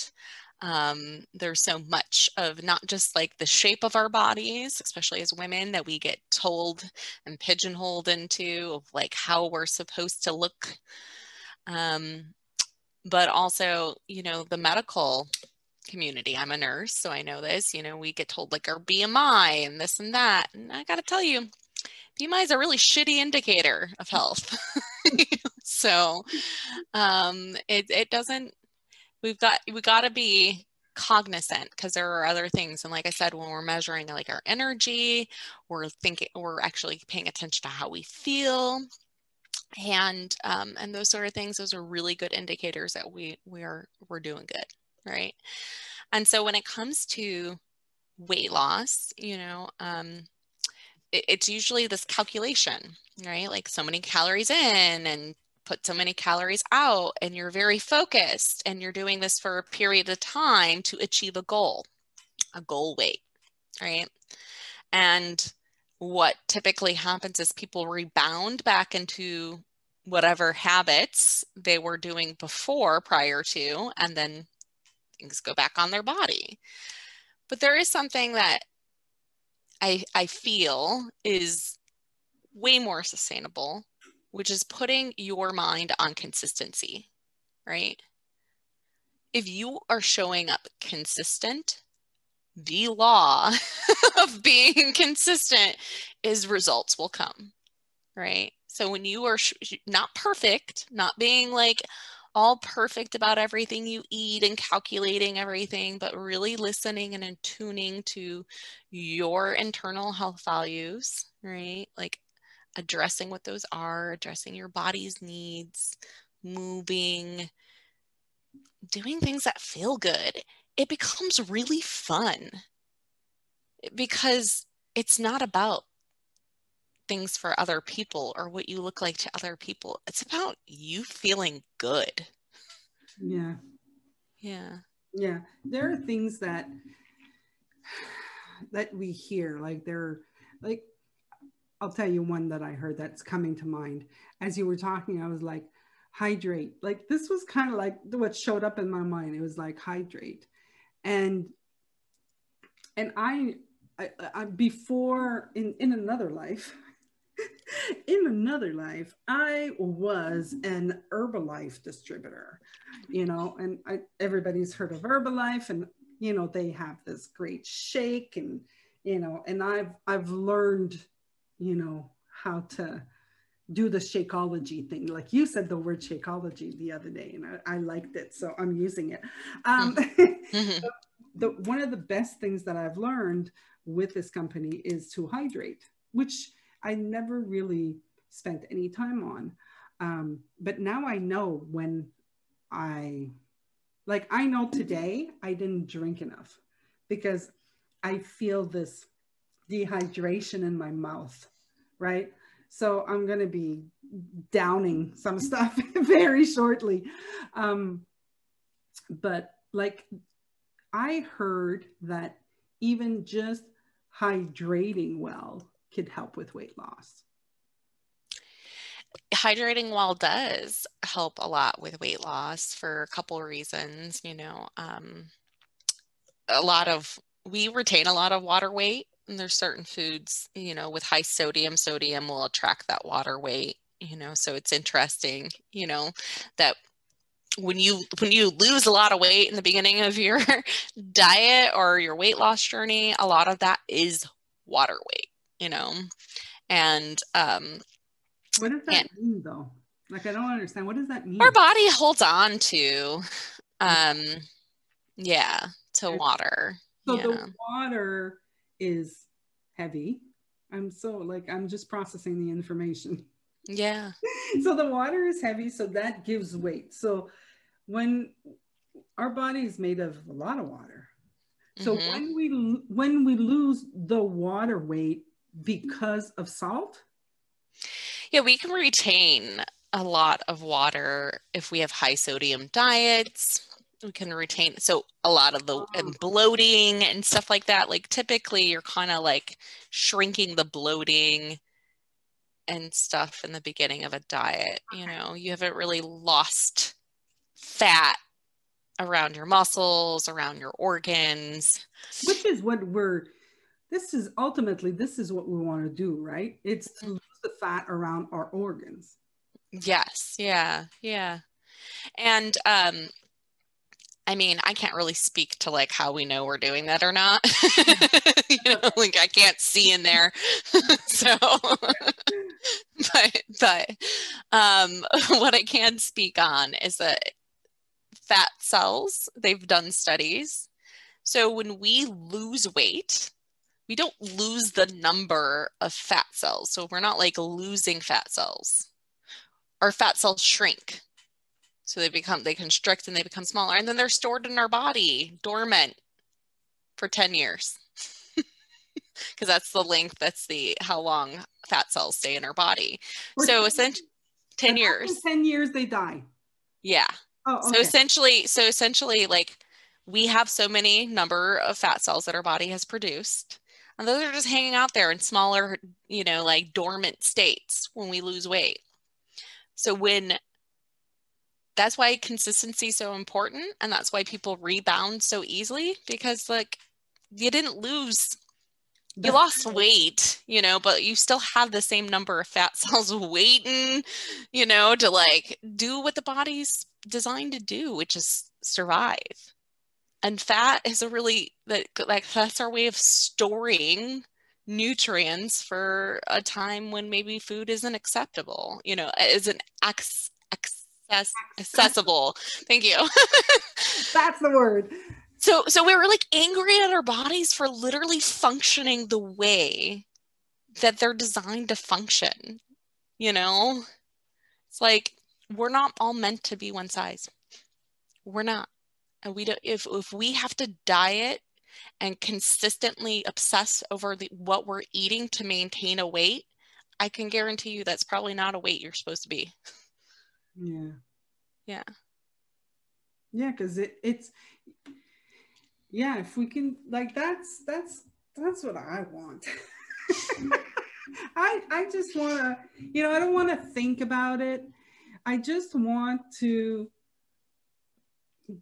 [SPEAKER 3] um, there's so much of not just like the shape of our bodies, especially as women, that we get told and pigeonholed into of like how we're supposed to look, um, but also, you know, the medical community. I'm a nurse, so I know this. You know, we get told like our BMI and this and that. And I got to tell you, BMI is a really shitty indicator of health. so um, it, it doesn't we've got we got to be cognizant because there are other things. And like i said when we're measuring like our energy we're thinking we're actually paying attention to how we feel. And um, and those sort of things those are really good indicators that we we are we're doing good right? And so when it comes to weight loss you know um, it, it's usually this calculation right? Like so many calories in and put so many calories out and you're very focused and you're doing this for a period of time to achieve a goal, a goal weight, right? And what typically happens is people rebound back into whatever habits they were doing before prior to, and then things go back on their body. But there is something that I, I feel is way more sustainable which is putting your mind on consistency, right? If you are showing up consistent, the law of being consistent is results will come, right? So when you are sh- not perfect, not being like all perfect about everything you eat and calculating everything, but really listening and attuning to your internal health values, right? Like addressing what those are, addressing your body's needs, moving, doing things that feel good, it becomes really fun because it's not about things for other people or what you look like to other people. It's about you feeling good.
[SPEAKER 1] Yeah.
[SPEAKER 3] Yeah.
[SPEAKER 1] Yeah. There are things that that we hear like there like I'll tell you one that I heard that's coming to mind. As you were talking, I was like, hydrate. Like this was kind of like what showed up in my mind. It was like hydrate. And and I, I, I before in in another life, in another life, I was an Herbalife distributor, you know, and I, everybody's heard of Herbalife and, you know, they have this great shake and, you know, and I've, I've learned you know, how to do the Shakeology thing. Like you said the word Shakeology the other day, and I, I liked it, so I'm using it. Um, mm-hmm. the, one of the best things that I've learned with this company is to hydrate, which I never really spent any time on. Um, but now I know when I, like, I know today I didn't drink enough because I feel this dehydration in my mouth, right? So I'm going to be downing some stuff very shortly. Um, but like I heard that even just hydrating well could help with weight loss?
[SPEAKER 3] hydrating well does help a lot with weight loss for a couple reasons you know um, a lot of we retain a lot of water weight and there's certain foods you know with high sodium sodium will attract that water weight you know so it's interesting you know that when you when you lose a lot of weight in the beginning of your diet or your weight loss journey a lot of that is water weight you know and um
[SPEAKER 1] what does that mean though? Like i don't understand. What does that mean?
[SPEAKER 3] our body holds on to um yeah to water
[SPEAKER 1] so yeah. the water is heavy. I'm so like i'm just processing the information.
[SPEAKER 3] Yeah.
[SPEAKER 1] So the water is heavy so that gives weight. So when our body is made of a lot of water. So mm-hmm. when we when we lose the water weight because of salt?
[SPEAKER 3] Yeah we can retain a lot of water if we have high sodium diets we can retain so a lot of the oh. and bloating and stuff like that like typically you're kind of like shrinking the bloating and stuff in the beginning of a diet you know? You haven't really lost fat around your muscles around your organs.
[SPEAKER 1] Which is what we're this is ultimately this is what we want to do right? It's to lose the fat around our organs.
[SPEAKER 3] Yes yeah yeah. And um I mean, I can't really speak to like how we know we're doing that or not. you know, like I can't see in there. so but but um what I can speak on is that fat cells, they've done studies. So when we lose weight, we don't lose the number of fat cells. So we're not like losing fat cells. Our fat cells shrink so they become, they constrict and they become smaller. And then they're stored in our body, dormant for 10 years. Because that's the length, that's the how long fat cells stay in our body. For so essentially 10 years.
[SPEAKER 1] 10 years they die.
[SPEAKER 3] Yeah. Oh, okay. So essentially, so essentially like we have so many number of fat cells that our body has produced and those are just hanging out there in smaller you know like dormant states when we lose weight so when that's why consistency is so important and that's why people rebound so easily because like you didn't lose you lost weight you know but you still have the same number of fat cells waiting you know to like do what the body's designed to do which is survive. And fat is a really that like that's our way of storing nutrients for a time when maybe food isn't acceptable you know isn't ex- accessible. Thank you.
[SPEAKER 1] That's the word.
[SPEAKER 3] So so we were like angry at our bodies for literally functioning the way that they're designed to function. You know? It's like we're not all meant to be one size. We're not. And we don't if if we have to diet and consistently obsess over the, what we're eating to maintain a weight, I can guarantee you that's probably not a weight you're supposed to be.
[SPEAKER 1] Yeah.
[SPEAKER 3] Yeah.
[SPEAKER 1] Yeah, because it it's yeah, if we can like that's that's that's what I want. I I just wanna, you know, I don't want to think about it. I just want to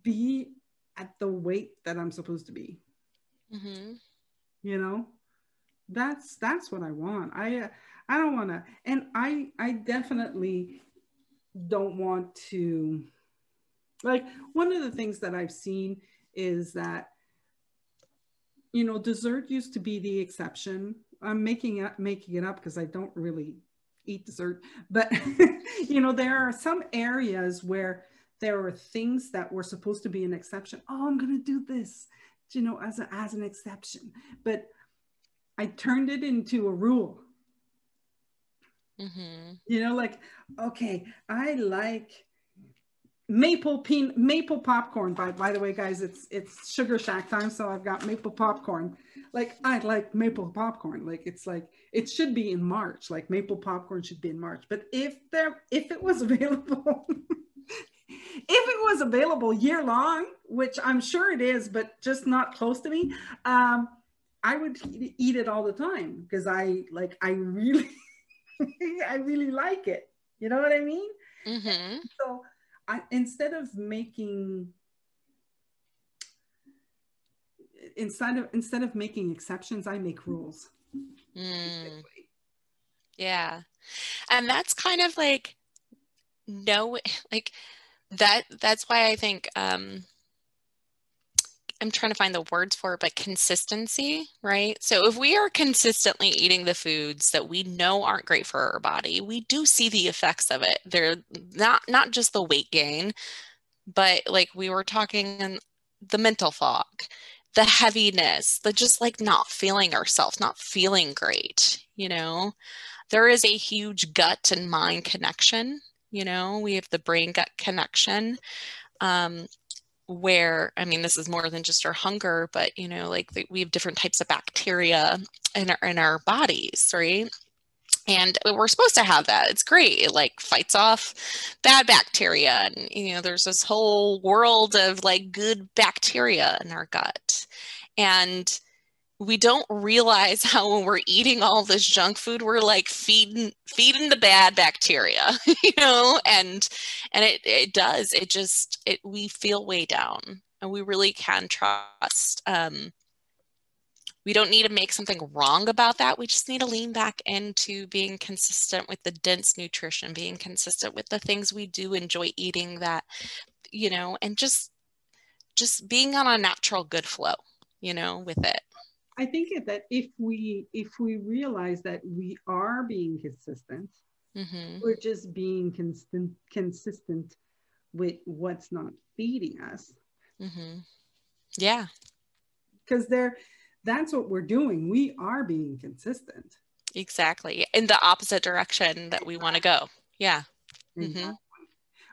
[SPEAKER 1] be at the weight that I'm supposed to be. Mm-hmm. You know, that's that's what I want. I I don't want to, and I I definitely don't want to like one of the things that I've seen is that you know dessert used to be the exception. I'm making it making it up because I don't really eat dessert, but you know there are some areas where there are things that were supposed to be an exception. Oh, I'm going to do this, you know, as a, as an exception, but I turned it into a rule Mm-hmm. You know, like, okay, I like maple peanut maple popcorn. By by the way, guys, it's it's sugar shack time, so I've got maple popcorn. Like I like maple popcorn. Like it's like it should be in March. Like maple popcorn should be in March. But if there if it was available, if it was available year long, which I'm sure it is, but just not close to me, um, I would eat it all the time because I like I really I really like it. You know what I mean? Mm-hmm. So I, instead of making instead of instead of making exceptions, I make rules. Mm.
[SPEAKER 3] Yeah. And that's kind of like no like that that's why I think um I'm trying to find the words for it, but consistency, right? So if we are consistently eating the foods that we know aren't great for our body, we do see the effects of it. They're not not just the weight gain, but like we were talking in the mental fog, the heaviness, the just like not feeling ourselves, not feeling great, you know. There is a huge gut and mind connection, you know. We have the brain gut connection. Um, where i mean this is more than just our hunger but you know like we have different types of bacteria in our in our bodies right? And we're supposed to have that. It's great. It like fights off bad bacteria and you know there's this whole world of like good bacteria in our gut. And we don't realize how when we're eating all this junk food we're like feeding feeding the bad bacteria you know? And and it it does. It just it we feel way down and we really can trust um we don't need to make something wrong about that. We just need to lean back into being consistent with the dense nutrition being consistent with the things we do enjoy eating that you know and just just being on a natural good flow you know with it
[SPEAKER 1] I think that if we if we realize that we are being consistent, mm-hmm. we're just being consistent consistent with what's not feeding us.
[SPEAKER 3] Mm-hmm. Yeah,
[SPEAKER 1] because they're that's what we're doing. We are being consistent.
[SPEAKER 3] Exactly in the opposite direction that we want to go. Yeah. Exactly.
[SPEAKER 1] Mm-hmm.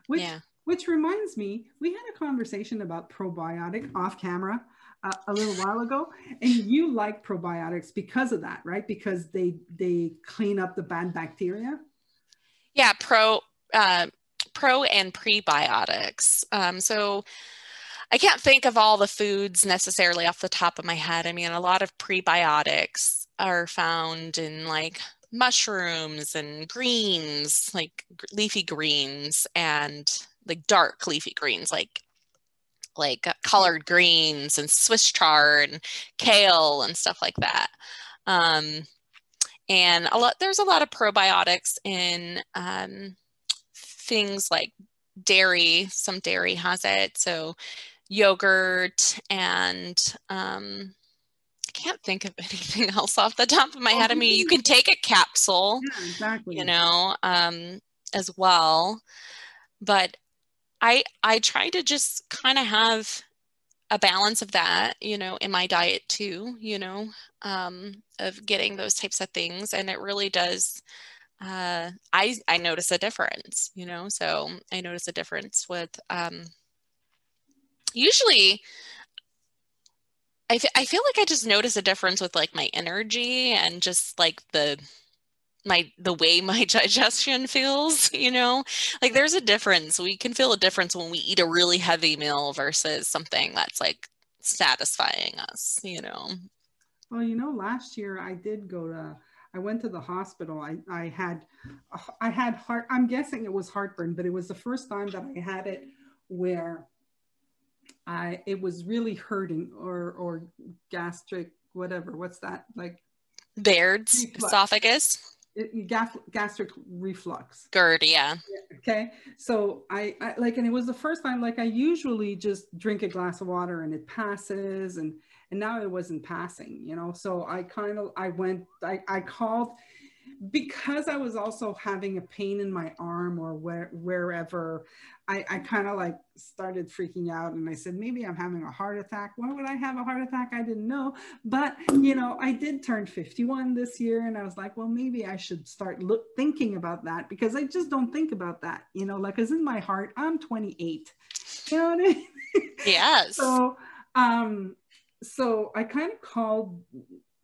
[SPEAKER 1] Which, yeah. Which reminds me, we had a conversation about probiotic off camera a, little while ago, and you like probiotics because of that, right? Because they they clean up the bad bacteria.
[SPEAKER 3] Yeah, pro uh, pro and prebiotics. Um, so. I can't think of all the foods necessarily off the top of my head. I mean, a lot of prebiotics are found in like mushrooms and greens, like leafy greens, and like dark leafy greens, like like uh, collard greens and Swiss chard and kale and stuff like that. Um, and a lot there's a lot of probiotics in um, things like dairy. Some dairy has it, so yogurt and um, I can't think of anything else off the top of my head. I mean, you can take a capsule, yeah, exactly. you know, um, as well. But I I try to just kind of have a balance of that, you know, in my diet too, you know, um, of getting those types of things. And it really does, uh, I, I notice a difference, you know, so I notice a difference with, um, usually I, f- I feel like I just notice a difference with like my energy and just like the, my the way my digestion feels you know? Like there's a difference. We can feel a difference when we eat a really heavy meal versus something that's like satisfying us you know?
[SPEAKER 1] Well you know last year i did go to i went to the hospital. I i had i had heart i'm guessing it was heartburn but it was the first time that i had it where i it was really hurting or or gastric whatever what's that? Like
[SPEAKER 3] Barrett's esophagus
[SPEAKER 1] gastric reflux.
[SPEAKER 3] GERD, yeah.
[SPEAKER 1] Okay. So I, I, like, and it was the first time, like I usually just drink a glass of water and it passes and, and now it wasn't passing, you know? So I kind of, I went, I, I called because I was also having a pain in my arm or where, wherever, I, I kind of like started freaking out and I said, maybe I'm having a heart attack. Why would I have a heart attack? I didn't know. But, you know, I did turn 51 this year and I was like, well, maybe I should start look, thinking about that because I just don't think about that, you know, like, cause in my heart, I'm 28. You know what I mean?
[SPEAKER 3] Yes.
[SPEAKER 1] so, um, so I kind of called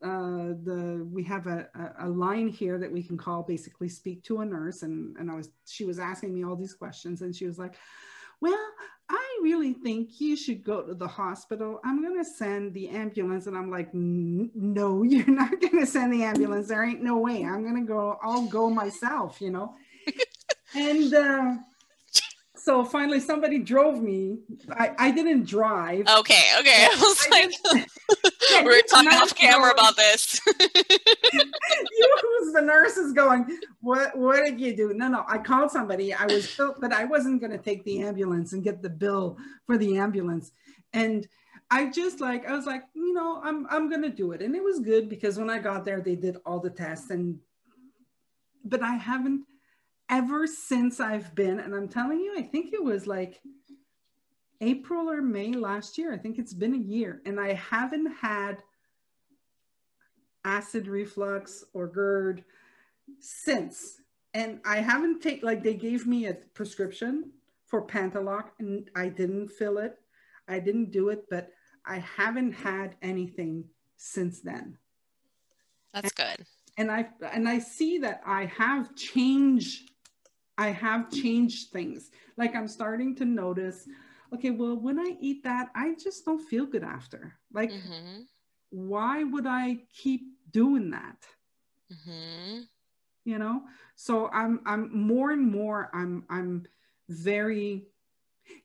[SPEAKER 1] uh, the we have a, a line here that we can call basically speak to a nurse and and I was she was asking me all these questions and she was like well I really think you should go to the hospital. I'm going to send the ambulance. And I'm like, no, you're not going to send the ambulance. There ain't no way. I'm going to go, I'll go myself, you know? and, uh, so finally somebody drove me. I, I didn't drive.
[SPEAKER 3] Okay, okay. I was I like, we're talking off camera about this.
[SPEAKER 1] you who's the nurse is going, what what did you do? No, no, I called somebody. I was but I wasn't gonna take the ambulance and get the bill for the ambulance. And I just like, I was like, you know, I'm I'm gonna do it. And it was good because when I got there, they did all the tests and but I haven't ever since I've been, and I'm telling you, I think it was like April or May last year. I think it's been a year, and I haven't had acid reflux or GERD since. And I haven't taken, like, they gave me a prescription for Pantoloc, and I didn't fill it. I didn't do it, but I haven't had anything since then.
[SPEAKER 3] That's
[SPEAKER 1] and,
[SPEAKER 3] good.
[SPEAKER 1] And I and I see that I have changed I have changed things. Like I'm starting to notice, okay, well, when I eat that, I just don't feel good after. Like, mm-hmm. why would I keep doing that? Mm-hmm. You know? So I'm I'm more and more I'm I'm very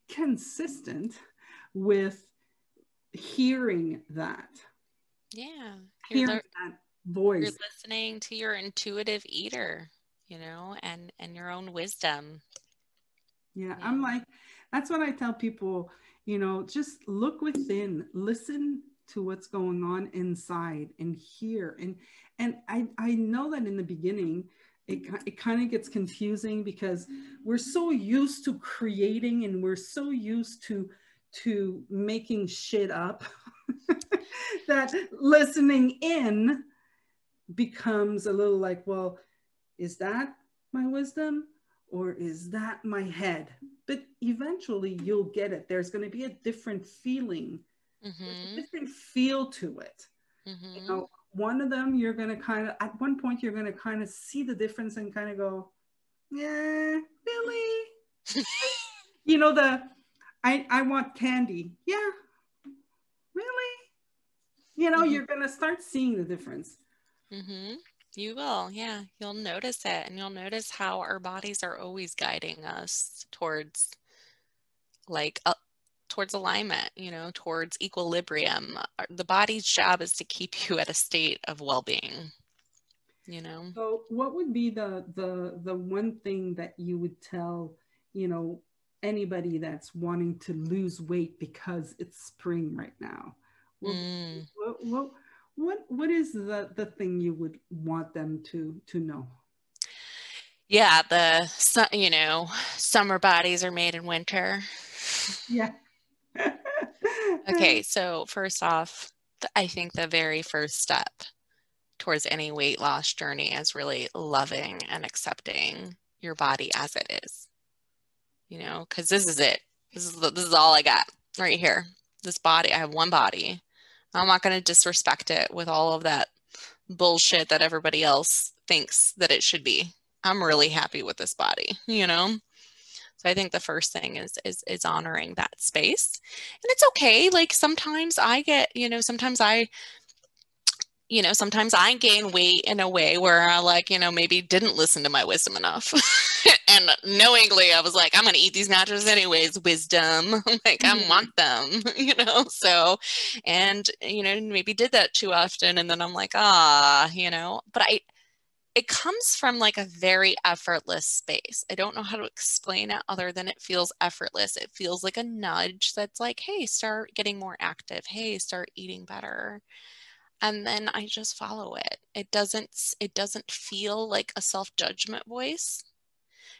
[SPEAKER 1] consistent with hearing that.
[SPEAKER 3] Yeah.
[SPEAKER 1] Hearing le- that voice.
[SPEAKER 3] You're listening to your intuitive eater you know, and and your own wisdom.
[SPEAKER 1] Yeah, yeah, I'm like, that's what I tell people, you know, just look within, listen to what's going on inside and hear. And and I, I know that in the beginning, it, it kind of gets confusing because we're so used to creating and we're so used to to making shit up that listening in becomes a little like well is that my wisdom or is that my head? But eventually you'll get it. There's going to be a different feeling, mm-hmm. a different feel to it. Mm-hmm. You know, one of them you're going to kind of, at one point, you're going to kind of see the difference and kind of go, yeah, really? you know, the, I, I want candy. Yeah, really? You know, mm-hmm. you're going to start seeing the difference.
[SPEAKER 3] You will, yeah. You'll notice it, and you'll notice how our bodies are always guiding us towards, like, uh, towards alignment. You know, towards equilibrium. The body's job is to keep you at a state of well-being. You know.
[SPEAKER 1] So, what would be the the the one thing that you would tell, you know, anybody that's wanting to lose weight because it's spring right now? Mm. what, what what what is the the thing you would want them to to know?
[SPEAKER 3] Yeah the you know summer bodies are made in winter.
[SPEAKER 1] Yeah.
[SPEAKER 3] Okay so first off i think the very first step towards any weight loss journey is really loving and accepting your body as it is. You know because this is it. This is this is all i got right here. This body i have one body I'm not going to disrespect it with all of that bullshit that everybody else thinks that it should be. I'm really happy with this body, you know? So I think the first thing is is is honoring that space. And it's okay. Like sometimes I get, you know, sometimes I you know, sometimes I gain weight in a way where I like, you know, maybe didn't listen to my wisdom enough. and knowingly, I was like, I'm going to eat these nachos anyways, wisdom. like, mm-hmm. I want them, you know? So, and, you know, maybe did that too often. And then I'm like, ah, you know, but I, it comes from like a very effortless space. I don't know how to explain it other than it feels effortless. It feels like a nudge that's like, hey, start getting more active. Hey, start eating better and then i just follow it. It doesn't it doesn't feel like a self-judgment voice.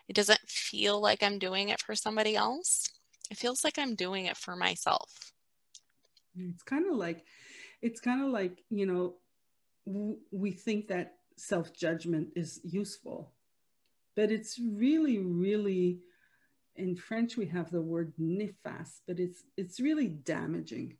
[SPEAKER 3] It doesn't feel like i'm doing it for somebody else. It feels like i'm doing it for myself.
[SPEAKER 1] It's kind of like it's kind of like you know we think that self-judgment is useful but it's really really in french we have the word néfaste but it's it's really damaging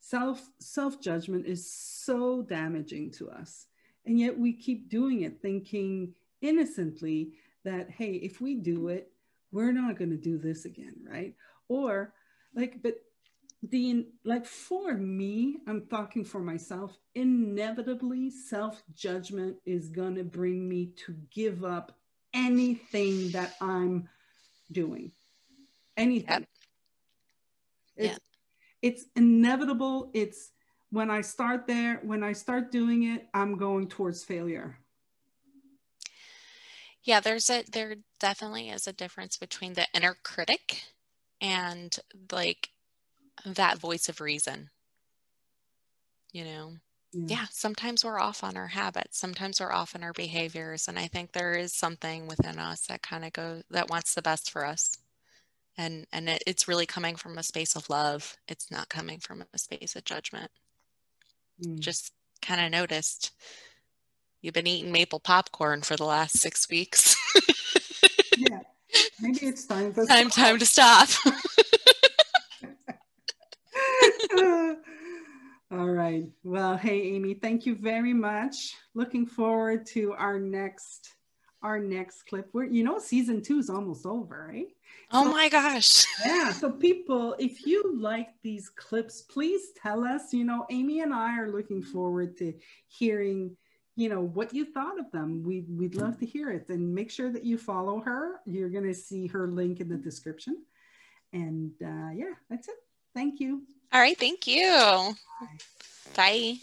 [SPEAKER 1] self self judgment is so damaging to us and yet we keep doing it thinking innocently that hey if we do it we're not going to do this again right or like but the like for me i'm talking for myself inevitably self-judgment is going to bring me to give up anything that i'm doing anything yep. it's, yeah. It's inevitable it's when i start there when i start doing it i'm going towards failure
[SPEAKER 3] yeah there's a there definitely is a difference between the inner critic and like that voice of reason you know yeah. yeah. sometimes we're off on our habits sometimes we're off on our behaviors and i think there is something within us that kind of goes that wants the best for us and and it, it's really coming from a space of love it's not coming from a space of judgment mm. just kind of noticed you've been eating maple popcorn for the last six weeks
[SPEAKER 1] yeah maybe it's time
[SPEAKER 3] time time to stop
[SPEAKER 1] All right. Well, hey, Amy, thank you very much. Looking forward to our next our next clip. Where you know season two is almost over, right?
[SPEAKER 3] Oh so, my gosh.
[SPEAKER 1] yeah. So people, if you like these clips, please tell us. You know, Amy and I are looking forward to hearing you know what you thought of them we, we'd love to hear it and make sure that you follow her you're going to see her link in the description and uh, yeah that's it thank you
[SPEAKER 3] all right. Thank you. Bye. Bye.